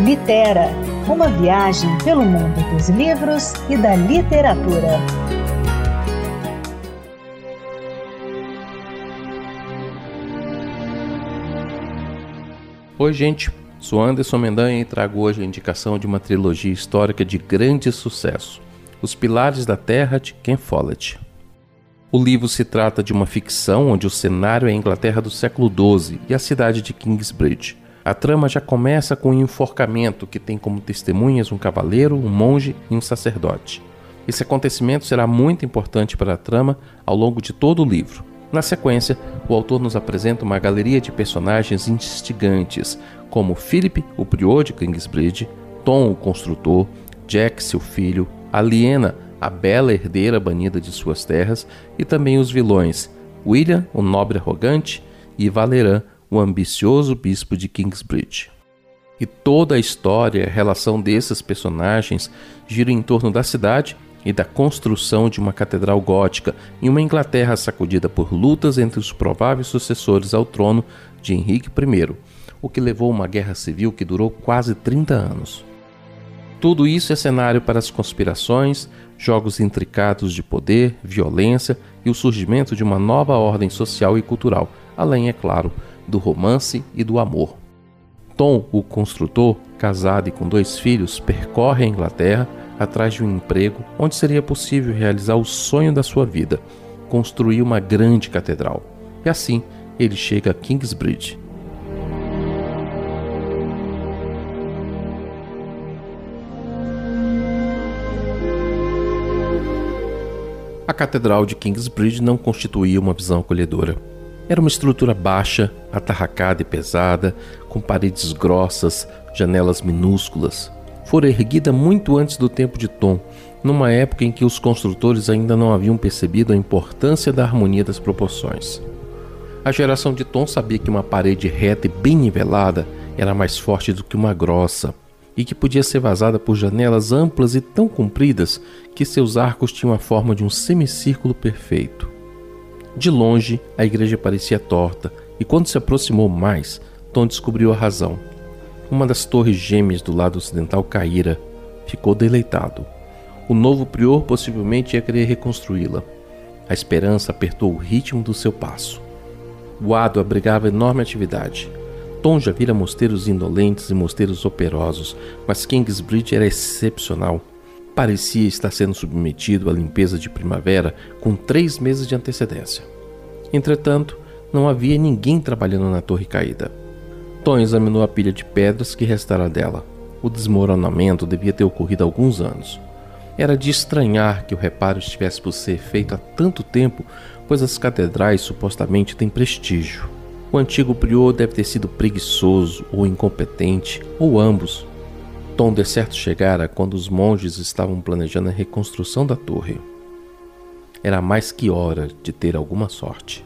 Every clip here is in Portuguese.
Litera, uma viagem pelo mundo dos livros e da literatura. Oi, gente. Sou Anderson Mendanha e trago hoje a indicação de uma trilogia histórica de grande sucesso, Os Pilares da Terra de Ken Follett. O livro se trata de uma ficção onde o cenário é a Inglaterra do século XII e a cidade de Kingsbridge. A trama já começa com um enforcamento que tem como testemunhas um cavaleiro, um monge e um sacerdote. Esse acontecimento será muito importante para a trama ao longo de todo o livro. Na sequência, o autor nos apresenta uma galeria de personagens instigantes, como Philip, o prior de Kingsbridge, Tom, o construtor, Jack, seu filho, Aliena, a bela herdeira banida de suas terras, e também os vilões William, o nobre arrogante, e Valeran, o ambicioso bispo de Kingsbridge. E toda a história e a relação desses personagens gira em torno da cidade e da construção de uma catedral gótica em uma Inglaterra sacudida por lutas entre os prováveis sucessores ao trono de Henrique I, o que levou a uma guerra civil que durou quase 30 anos. Tudo isso é cenário para as conspirações, jogos intricados de poder, violência e o surgimento de uma nova ordem social e cultural, além, é claro, do romance e do amor. Tom, o construtor, casado e com dois filhos, percorre a Inglaterra atrás de um emprego onde seria possível realizar o sonho da sua vida, construir uma grande catedral. E assim ele chega a Kingsbridge, A Catedral de Kingsbridge não constituía uma visão acolhedora. Era uma estrutura baixa, atarracada e pesada, com paredes grossas, janelas minúsculas. Fora erguida muito antes do tempo de Tom, numa época em que os construtores ainda não haviam percebido a importância da harmonia das proporções. A geração de Tom sabia que uma parede reta e bem nivelada era mais forte do que uma grossa, e que podia ser vazada por janelas amplas e tão compridas que seus arcos tinham a forma de um semicírculo perfeito. De longe, a igreja parecia torta, e quando se aproximou mais, Tom descobriu a razão. Uma das torres gêmeas do lado ocidental caíra. Ficou deleitado. O novo prior possivelmente ia querer reconstruí-la. A esperança apertou o ritmo do seu passo. O Ado abrigava enorme atividade. Tom já vira mosteiros indolentes e mosteiros operosos, mas Kingsbridge era excepcional. Parecia estar sendo submetido à limpeza de primavera com três meses de antecedência. Entretanto, não havia ninguém trabalhando na torre caída. Tom examinou a pilha de pedras que restara dela. O desmoronamento devia ter ocorrido há alguns anos. Era de estranhar que o reparo estivesse por ser feito há tanto tempo, pois as catedrais supostamente têm prestígio. O antigo prior deve ter sido preguiçoso ou incompetente, ou ambos. Tom de certo chegara quando os monges estavam planejando a reconstrução da torre. Era mais que hora de ter alguma sorte.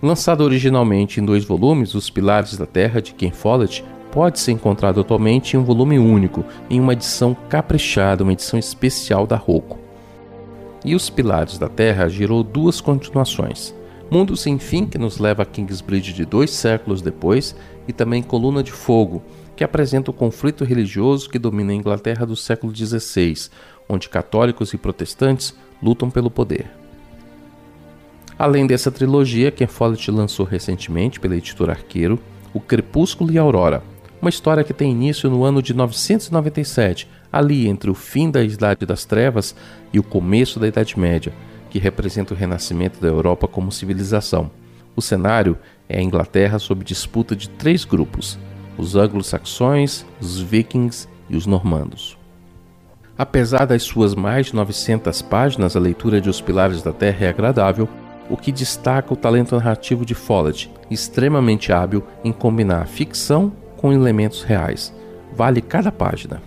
Lançado originalmente em dois volumes, Os Pilares da Terra de Ken Follett pode ser encontrado atualmente em um volume único, em uma edição caprichada, uma edição especial da Rocco. E Os Pilares da Terra gerou duas continuações. Mundo Sem Fim, que nos leva a Kingsbridge de dois séculos depois, e também Coluna de Fogo, que apresenta o conflito religioso que domina a Inglaterra do século XVI, onde católicos e protestantes lutam pelo poder. Além dessa trilogia, Ken Follett lançou recentemente pela editora Arqueiro O Crepúsculo e a Aurora, uma história que tem início no ano de 997, ali entre o fim da Idade das Trevas e o começo da Idade Média, que representa o renascimento da Europa como civilização. O cenário é a Inglaterra sob disputa de três grupos: os anglo-saxões, os vikings e os normandos. Apesar das suas mais de 900 páginas, a leitura de Os Pilares da Terra é agradável o que destaca o talento narrativo de Follett, extremamente hábil em combinar ficção com elementos reais. Vale cada página.